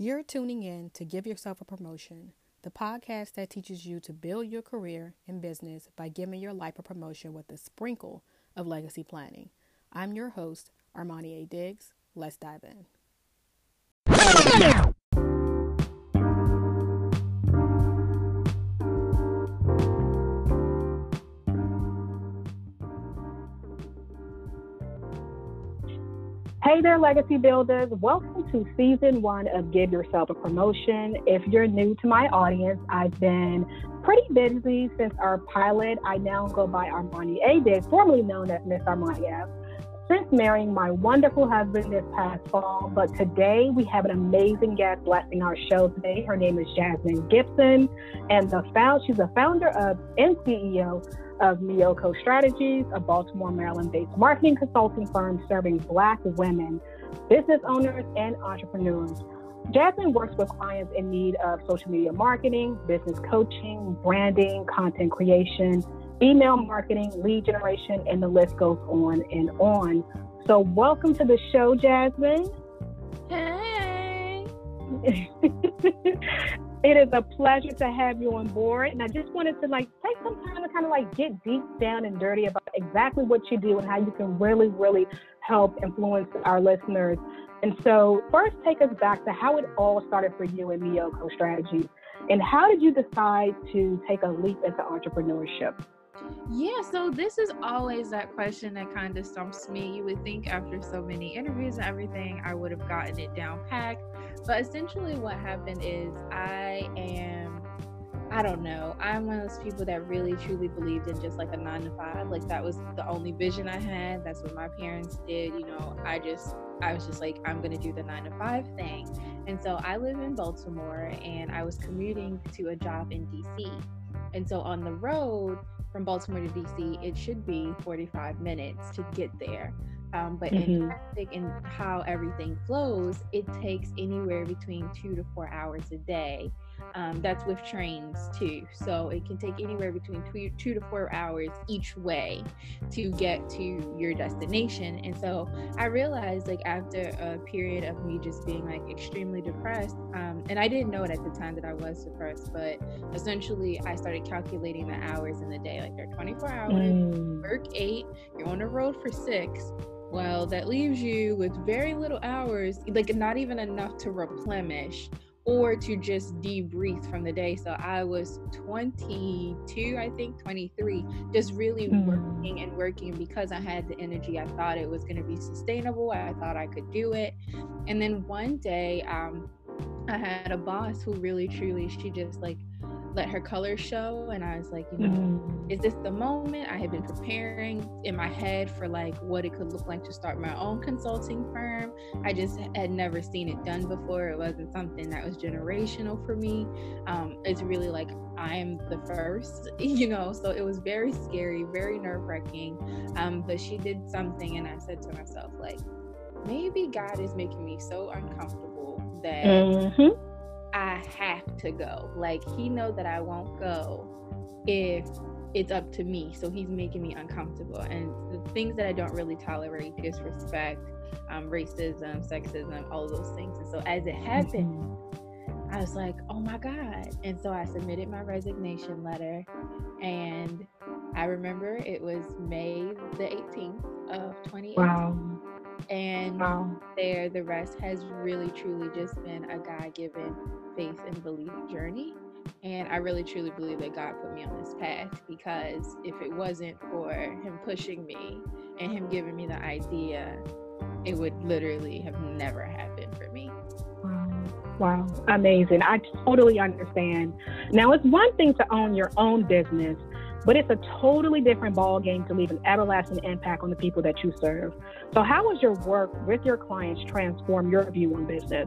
You're tuning in to Give Yourself a Promotion, the podcast that teaches you to build your career in business by giving your life a promotion with a sprinkle of legacy planning. I'm your host, Armani A. Diggs. Let's dive in. Hey there, legacy builders. Welcome to season one of Give Yourself a Promotion. If you're new to my audience, I've been pretty busy since our pilot. I now go by Armani A. Diggs, formerly known as Miss Armani F. Since marrying my wonderful husband this past fall, but today we have an amazing guest blessing our show today. Her name is Jasmine Gibson, and the found she's a founder of and CEO of Miyoko Strategies, a Baltimore, Maryland based marketing consulting firm serving Black women, business owners, and entrepreneurs. Jasmine works with clients in need of social media marketing, business coaching, branding, content creation, email marketing, lead generation, and the list goes on and on. So, welcome to the show, Jasmine. Hey. it is a pleasure to have you on board. And I just wanted to like take some time to kind of like get deep down and dirty about exactly what you do and how you can really, really help influence our listeners. And so, first, take us back to how it all started for you in Miyoko Strategy. And how did you decide to take a leap into entrepreneurship? Yeah, so this is always that question that kind of stumps me. You would think after so many interviews and everything, I would have gotten it down packed. But essentially, what happened is I am, I don't know, I'm one of those people that really truly believed in just like a nine to five. Like that was the only vision I had. That's what my parents did. You know, I just, I was just like, I'm going to do the nine to five thing. And so I live in Baltimore and I was commuting to a job in DC. And so on the road, from Baltimore to DC, it should be 45 minutes to get there. Um, but mm-hmm. in traffic and how everything flows, it takes anywhere between two to four hours a day um, that's with trains too. So it can take anywhere between two, two to four hours each way to get to your destination. And so I realized, like, after a period of me just being like extremely depressed, um, and I didn't know it at the time that I was depressed, but essentially I started calculating the hours in the day. Like, they're 24 hours, mm. work eight, you're on the road for six well that leaves you with very little hours like not even enough to replenish or to just debrief from the day. So I was 22, I think 23, just really mm. working and working because I had the energy. I thought it was going to be sustainable. I thought I could do it. And then one day, um, I had a boss who really, truly, she just like let her colors show and i was like you know mm-hmm. is this the moment? I had been preparing in my head for like what it could look like to start my own consulting firm. I just had never seen it done before. It wasn't something that was generational for me. Um, it's really like i'm the first you know so it was very scary very nerve-wracking. Um, but she did something and i said to myself like maybe god is making me so uncomfortable that mm-hmm I have to go. Like he know that I won't go if it's up to me. So he's making me uncomfortable. And the things that I don't really tolerate, disrespect, um, racism, sexism, all those things. And so as it happened, mm-hmm. I was like, oh my God. And so I submitted my resignation letter. And I remember it was May the 18th of 2018. Wow. And wow. there, the rest has really, truly just been a God given faith and belief journey. And I really, truly believe that God put me on this path because if it wasn't for Him pushing me and Him giving me the idea, it would literally have never happened for me. Wow. Amazing. I totally understand. Now, it's one thing to own your own business, but it's a totally different ball game to leave an everlasting impact on the people that you serve. So, how has your work with your clients transformed your view on business?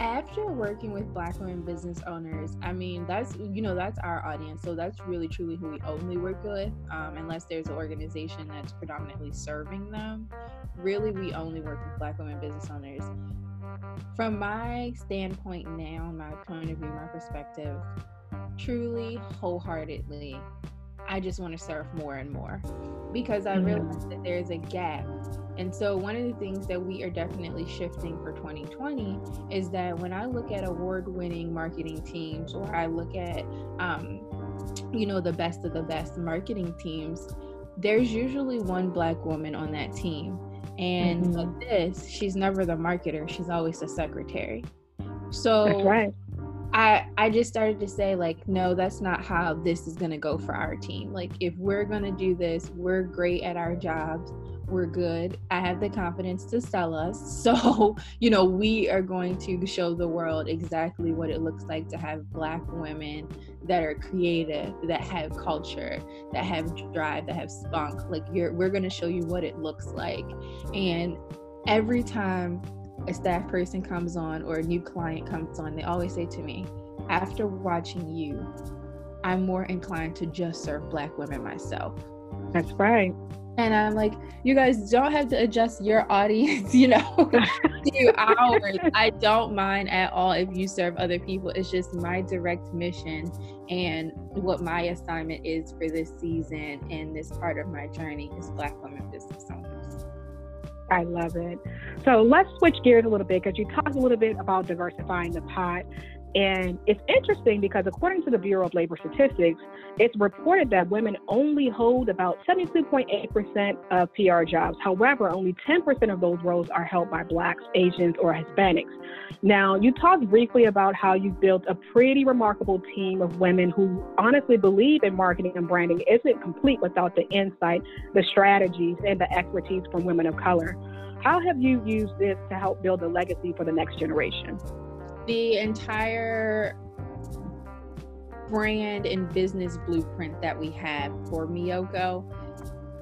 After working with Black women business owners, I mean that's you know that's our audience, so that's really truly who we only work with, um, unless there's an organization that's predominantly serving them. Really, we only work with Black women business owners. From my standpoint now, my point of view, my perspective, truly, wholeheartedly, I just want to serve more and more because I mm-hmm. that there's a gap. And so, one of the things that we are definitely shifting for 2020 is that when I look at award winning marketing teams or I look at, um, you know, the best of the best marketing teams, there's usually one black woman on that team. And mm-hmm. this, she's never the marketer, she's always the secretary. So, That's right I I just started to say like no that's not how this is going to go for our team. Like if we're going to do this, we're great at our jobs. We're good. I have the confidence to sell us. So, you know, we are going to show the world exactly what it looks like to have black women that are creative, that have culture, that have drive, that have spunk. Like you're we're going to show you what it looks like. And every time a staff person comes on or a new client comes on, they always say to me, after watching you, I'm more inclined to just serve Black women myself. That's right. And I'm like, you guys don't have to adjust your audience, you know, to ours. I don't mind at all if you serve other people. It's just my direct mission and what my assignment is for this season and this part of my journey is Black women business owners. I love it. So let's switch gears a little bit because you talked a little bit about diversifying the pot. And it's interesting because according to the Bureau of Labor Statistics, it's reported that women only hold about 72.8% of PR jobs. However, only 10% of those roles are held by Blacks, Asians, or Hispanics. Now, you talked briefly about how you built a pretty remarkable team of women who honestly believe in marketing and branding isn't complete without the insight, the strategies, and the expertise from women of color. How have you used this to help build a legacy for the next generation? The entire brand and business blueprint that we have for Miyoko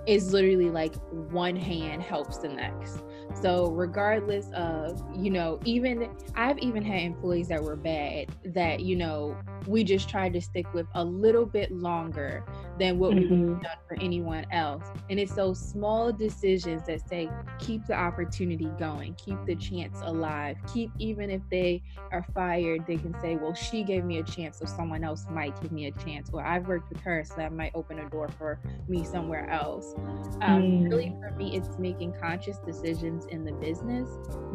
is literally like one hand helps the next. So regardless of, you know, even I've even had employees that were bad that, you know, we just tried to stick with a little bit longer than what mm-hmm. we would have done for anyone else. And it's those small decisions that say, keep the opportunity going, keep the chance alive, keep even if they are fired, they can say, well, she gave me a chance, so someone else might give me a chance. Or I've worked with her, so that might open a door for me somewhere else. Um, mm. Really, for me, it's making conscious decisions in the business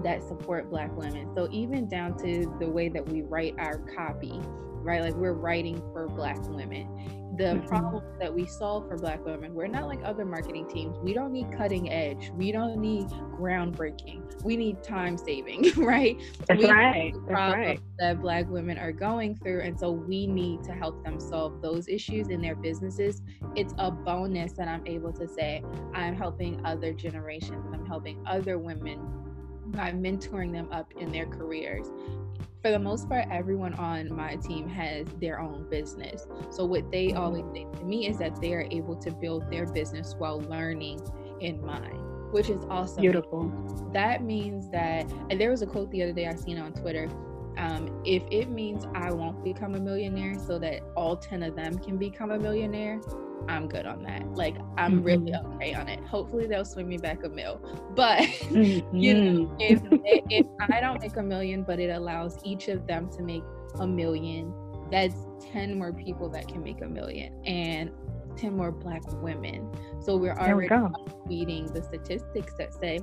that support Black women. So even down to the way that we write our copy, right? Like we're writing for Black women. The mm-hmm. problems that we solve for black women we're not like other marketing teams. We don't need cutting edge. We don't need groundbreaking. We need time saving right? That's we right. that's right. that black women are going through and so we need to help them solve those issues in their businesses. It's a bonus that i'm able to say i'm helping other generations. I'm helping other women by mentoring them up in their careers for the most part, everyone on my team has their own business. So, what they always say to me is that they are able to build their business while learning in mine, which is awesome. Beautiful. That means that, and there was a quote the other day I seen on Twitter. Um, if it means I won't become a millionaire so that all 10 of them can become a millionaire, I'm good on that. Like I'm mm-hmm. really okay on it. Hopefully they'll swing me back a mill. But mm-hmm. you know, mm-hmm. if if I don't make a million, but it allows each of them to make a million, that's 10 more people that can make a million and 10 more black women. So we're already beating the statistics that say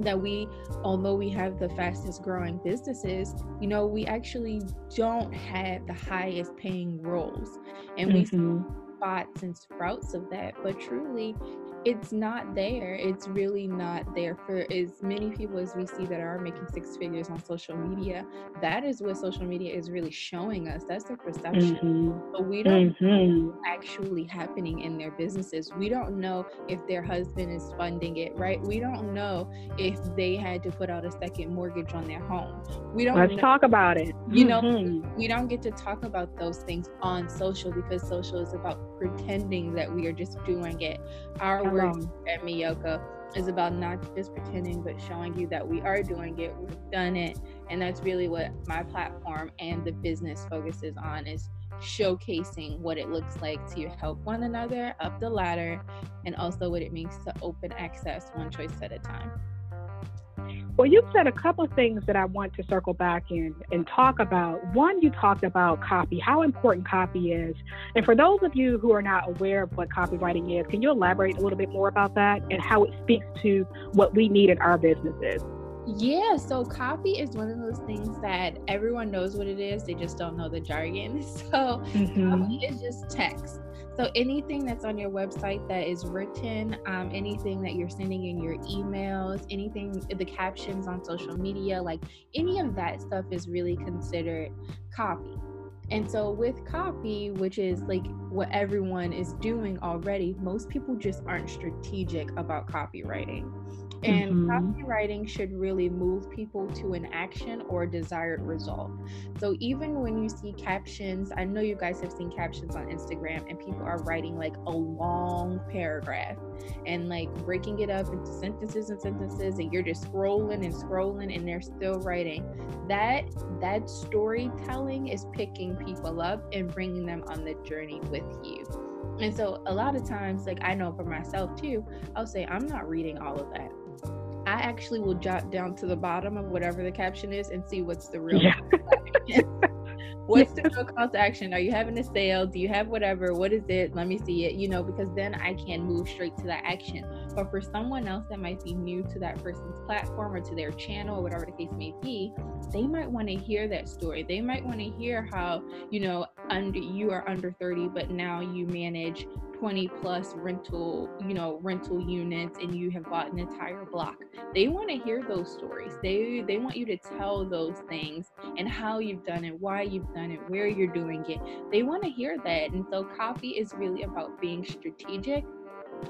that we although we have the fastest growing businesses you know we actually don't have the highest paying roles and mm-hmm. we spots and sprouts of that but truly it's not there. It's really not there for as many people as we see that are making six figures on social media. That is what social media is really showing us. That's their perception. Mm-hmm. But we don't mm-hmm. actually happening in their businesses. We don't know if their husband is funding it, right? We don't know if they had to put out a second mortgage on their home. We don't Let's know, talk about it. You know, mm-hmm. we don't get to talk about those things on social because social is about pretending that we are just doing it. Our at Miyoko is about not just pretending, but showing you that we are doing it, we've done it, and that's really what my platform and the business focuses on is showcasing what it looks like to help one another up the ladder and also what it means to open access one choice at a time. Well, you've said a couple of things that I want to circle back in and talk about. One, you talked about copy, how important copy is. And for those of you who are not aware of what copywriting is, can you elaborate a little bit more about that and how it speaks to what we need in our businesses? Yeah, so copy is one of those things that everyone knows what it is, they just don't know the jargon. So mm-hmm. copy is just text. So anything that's on your website that is written, um, anything that you're sending in your emails, anything, the captions on social media, like any of that stuff is really considered copy. And so with copy, which is like what everyone is doing already, most people just aren't strategic about copywriting. And mm-hmm. copywriting should really move people to an action or desired result. So even when you see captions, I know you guys have seen captions on Instagram and people are writing like a long paragraph and like breaking it up into sentences and sentences and you're just scrolling and scrolling and they're still writing. That that storytelling is picking people up and bringing them on the journey with you. And so a lot of times, like I know for myself too, I'll say, I'm not reading all of that. I actually will jot down to the bottom of whatever the caption is and see what's the real yeah. What's the real call to action? Are you having a sale? Do you have whatever? What is it? Let me see it you know because then i can move straight to that action. But for someone else that might be new to that person's platform or to their channel or whatever the case may be they might want to hear that story. They might want to hear how you know under you are under 30 but now you manage 20 plus rental you know rental units and you have bought an entire block. They want to hear those stories. They they want you to tell those things and how you've done it why you've done it where you're doing it. They want to hear that. And so copy is really about being strategic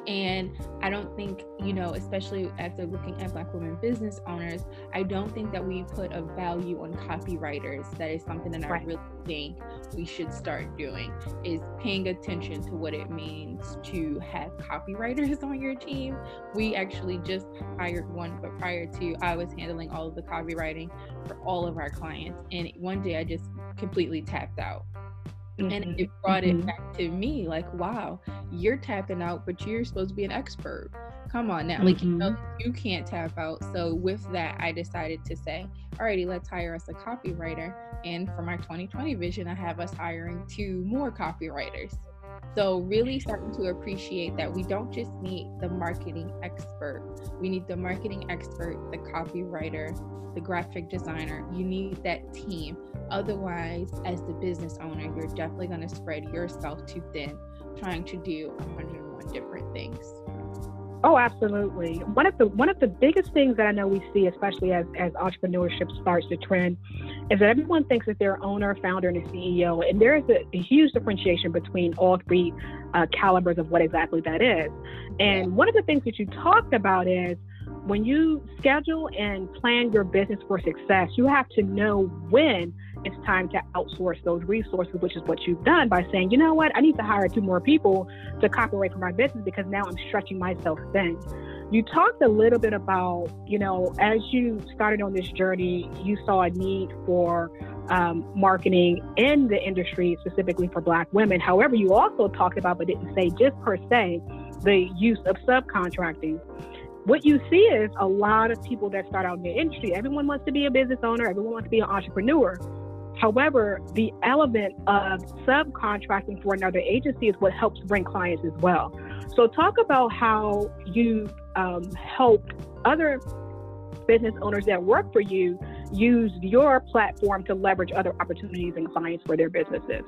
and I don't think, you know, especially after looking at Black women business owners, I don't think that we put a value on copywriters. That is something that right. I really think we should start doing is paying attention to what it means to have copywriters on your team. We actually just hired one, but prior to, I was handling all of the copywriting for all of our clients. And one day I just completely tapped out Mm-hmm. And it brought mm-hmm. it back to me like, wow, you're tapping out, but you're supposed to be an expert. Come on now. Mm-hmm. Like, you know, mm-hmm. you can't tap out. So, with that, I decided to say, alrighty, let's hire us a copywriter. And for my 2020 vision, I have us hiring two more copywriters. So, really starting to appreciate that we don't just need the marketing expert, we need the marketing expert, the copywriter, the graphic designer. You need that team. Otherwise, as the business owner, you're definitely going to spread yourself too thin trying to do 101 different things. Oh, absolutely. One of the one of the biggest things that I know we see, especially as as entrepreneurship starts to trend, is that everyone thinks that they're owner, founder, and a CEO, and there is a, a huge differentiation between all three uh, calibers of what exactly that is. And one of the things that you talked about is when you schedule and plan your business for success, you have to know when it's time to outsource those resources, which is what you've done by saying, you know what, I need to hire two more people to copyright for my business because now I'm stretching myself thin. You talked a little bit about, you know, as you started on this journey, you saw a need for um, marketing in the industry, specifically for Black women. However, you also talked about, but didn't say just per se, the use of subcontracting what you see is a lot of people that start out in the industry. Everyone wants to be a business owner, everyone wants to be an entrepreneur. However, the element of subcontracting for another agency is what helps bring clients as well. So, talk about how you um, help other business owners that work for you use your platform to leverage other opportunities and clients for their businesses.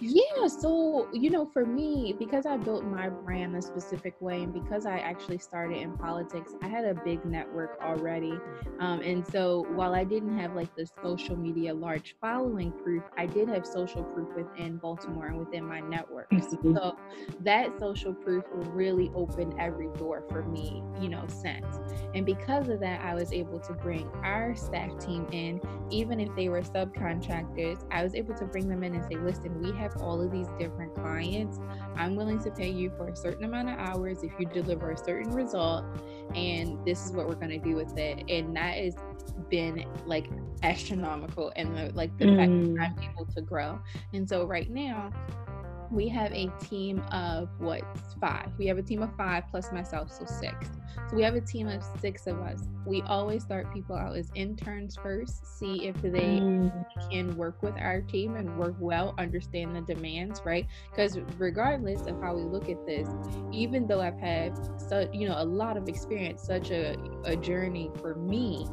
Yeah, so you know, for me, because I built my brand a specific way, and because I actually started in politics, I had a big network already. Um, and so, while I didn't have like the social media large following proof, I did have social proof within Baltimore and within my network. Mm-hmm. So that social proof really opened every door for me, you know, since. And because of that, I was able to bring our staff team in, even if they were subcontractors. I was able to bring them in and say, "Listen, we have." All of these different clients, I'm willing to pay you for a certain amount of hours if you deliver a certain result. And this is what we're going to do with it. And that has been like astronomical and like the mm. fact that I'm able to grow. And so right now, we have a team of what five? We have a team of five plus myself so six. So we have a team of six of us. We always start people out as interns first see if they mm. can work with our team and work well understand the demands right? Because regardless of how we look at this even though i've had so you know a lot of experience such a, a journey for me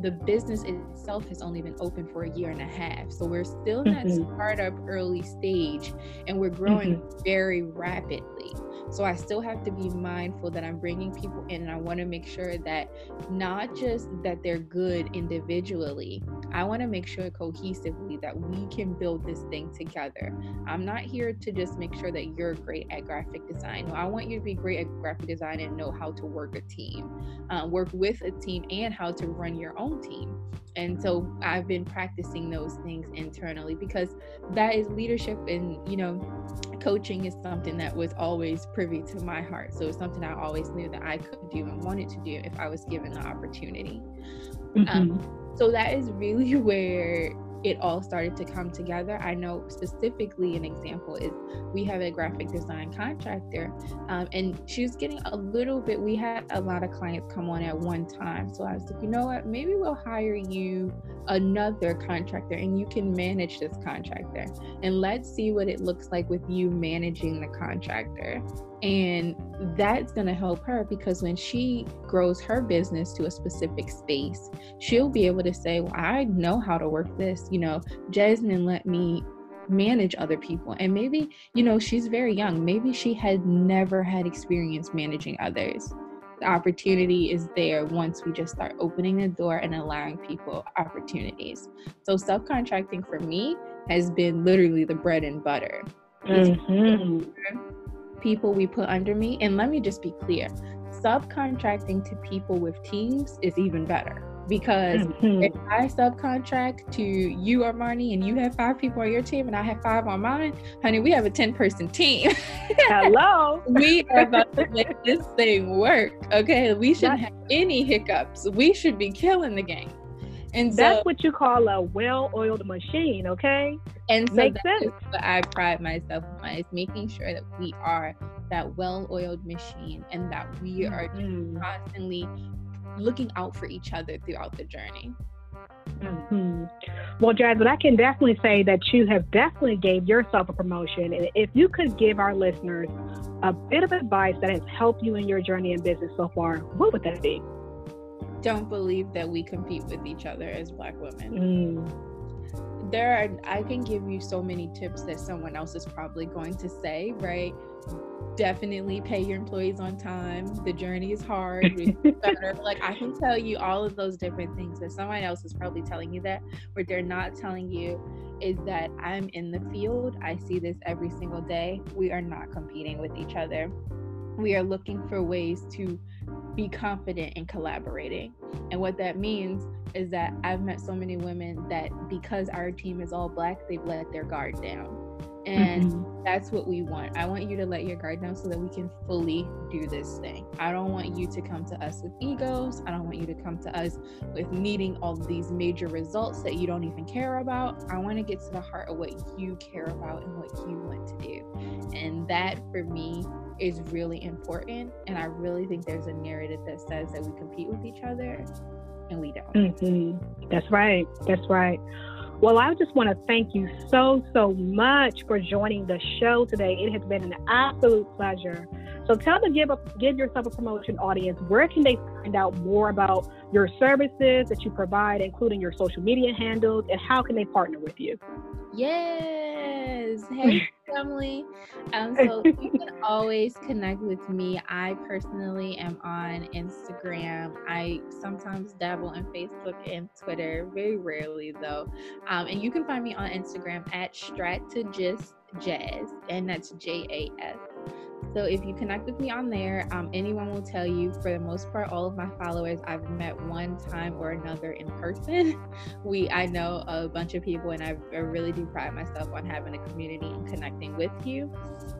the business itself has only been open for a year and a half. So we're still in that mm-hmm. startup early stage and we're growing mm-hmm. very rapidly. So I still have to be mindful that I'm bringing people in and I want to make sure that not just that they're good individually, I want to make sure cohesively that we can build this thing together. I'm not here to just make sure that you're great at graphic design. No, I want you to be great at graphic design and know how to work a team, uh, work with a team, and how to run your own team. And so I've been practicing those things internally because that is leadership and, you know, coaching is something that was always privy to my heart. So it's something I always knew that I could do and wanted to do if I was given the opportunity. Um, mm-hmm. Um, so that is really where it all started to come together. I know specifically an example is we have a graphic design contractor, um, and she was getting a little bit. We had a lot of clients come on at one time, so I was like, you know what? Maybe we'll hire you another contractor, and you can manage this contractor, and let's see what it looks like with you managing the contractor. And that's going to help her because when she grows her business to a specific space, she'll be able to say, Well, I know how to work this. You know, Jasmine let me manage other people. And maybe, you know, she's very young. Maybe she had never had experience managing others. The opportunity is there once we just start opening the door and allowing people opportunities. So, subcontracting for me has been literally the bread and butter. Mm-hmm people we put under me. And let me just be clear subcontracting to people with teams is even better because mm-hmm. if I subcontract to you, Armani, and you have five people on your team and I have five on mine, honey, we have a 10 person team. Hello. we are about to make this thing work. Okay. We shouldn't have any hiccups. We should be killing the game. And that's what you call a well-oiled machine, okay? And so Makes sense. what I pride myself on is making sure that we are that well-oiled machine and that we mm-hmm. are constantly looking out for each other throughout the journey. Mm-hmm. Well, Jasmine, I can definitely say that you have definitely gave yourself a promotion. And if you could give our listeners a bit of advice that has helped you in your journey in business so far, what would that be? don't believe that we compete with each other as black women. Mm. There are I can give you so many tips that someone else is probably going to say, right? Definitely pay your employees on time. The journey is hard. like I can tell you all of those different things, but someone else is probably telling you that. What they're not telling you is that I'm in the field. I see this every single day. We are not competing with each other. We are looking for ways to be confident in collaborating. And what that means is that I've met so many women that because our team is all black, they've let their guard down. And mm-hmm. that's what we want. I want you to let your guard down so that we can fully do this thing. I don't want you to come to us with egos. I don't want you to come to us with needing all these major results that you don't even care about. I want to get to the heart of what you care about and what you want to do. And that for me is really important. And I really think there's a narrative that says that we compete with each other and we don't. Mm-hmm. That's right. That's right. Well, I just want to thank you so, so much for joining the show today. It has been an absolute pleasure. So tell the Give, up, give Yourself a Promotion audience where can they find out more about your services that you provide, including your social media handles, and how can they partner with you? Yes. Hey, family. Um, so you can always connect with me. I personally am on Instagram. I sometimes dabble in Facebook and Twitter, very rarely though. Um, and you can find me on Instagram at Strategist Jazz, and that's J A S. So if you connect with me on there, um, anyone will tell you, for the most part, all of my followers I've met one time or another in person. We I know a bunch of people, and I, I really do pride myself on having a community and connecting with you.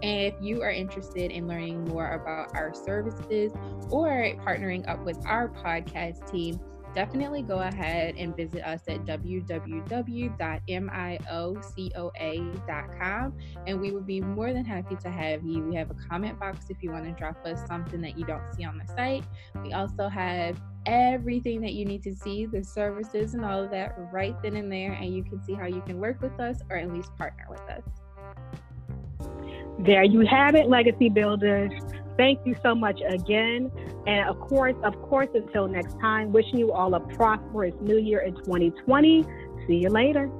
And if you are interested in learning more about our services or partnering up with our podcast team, definitely go ahead and visit us at www.miocoa.com and we would be more than happy to have you. We have a comment box if you want to drop us something that you don't see on the site. We also have everything that you need to see, the services and all of that right then and there, and you can see how you can work with us or at least partner with us. There you have it, Legacy Builders. Thank you so much again. And of course, of course, until next time, wishing you all a prosperous new year in 2020. See you later.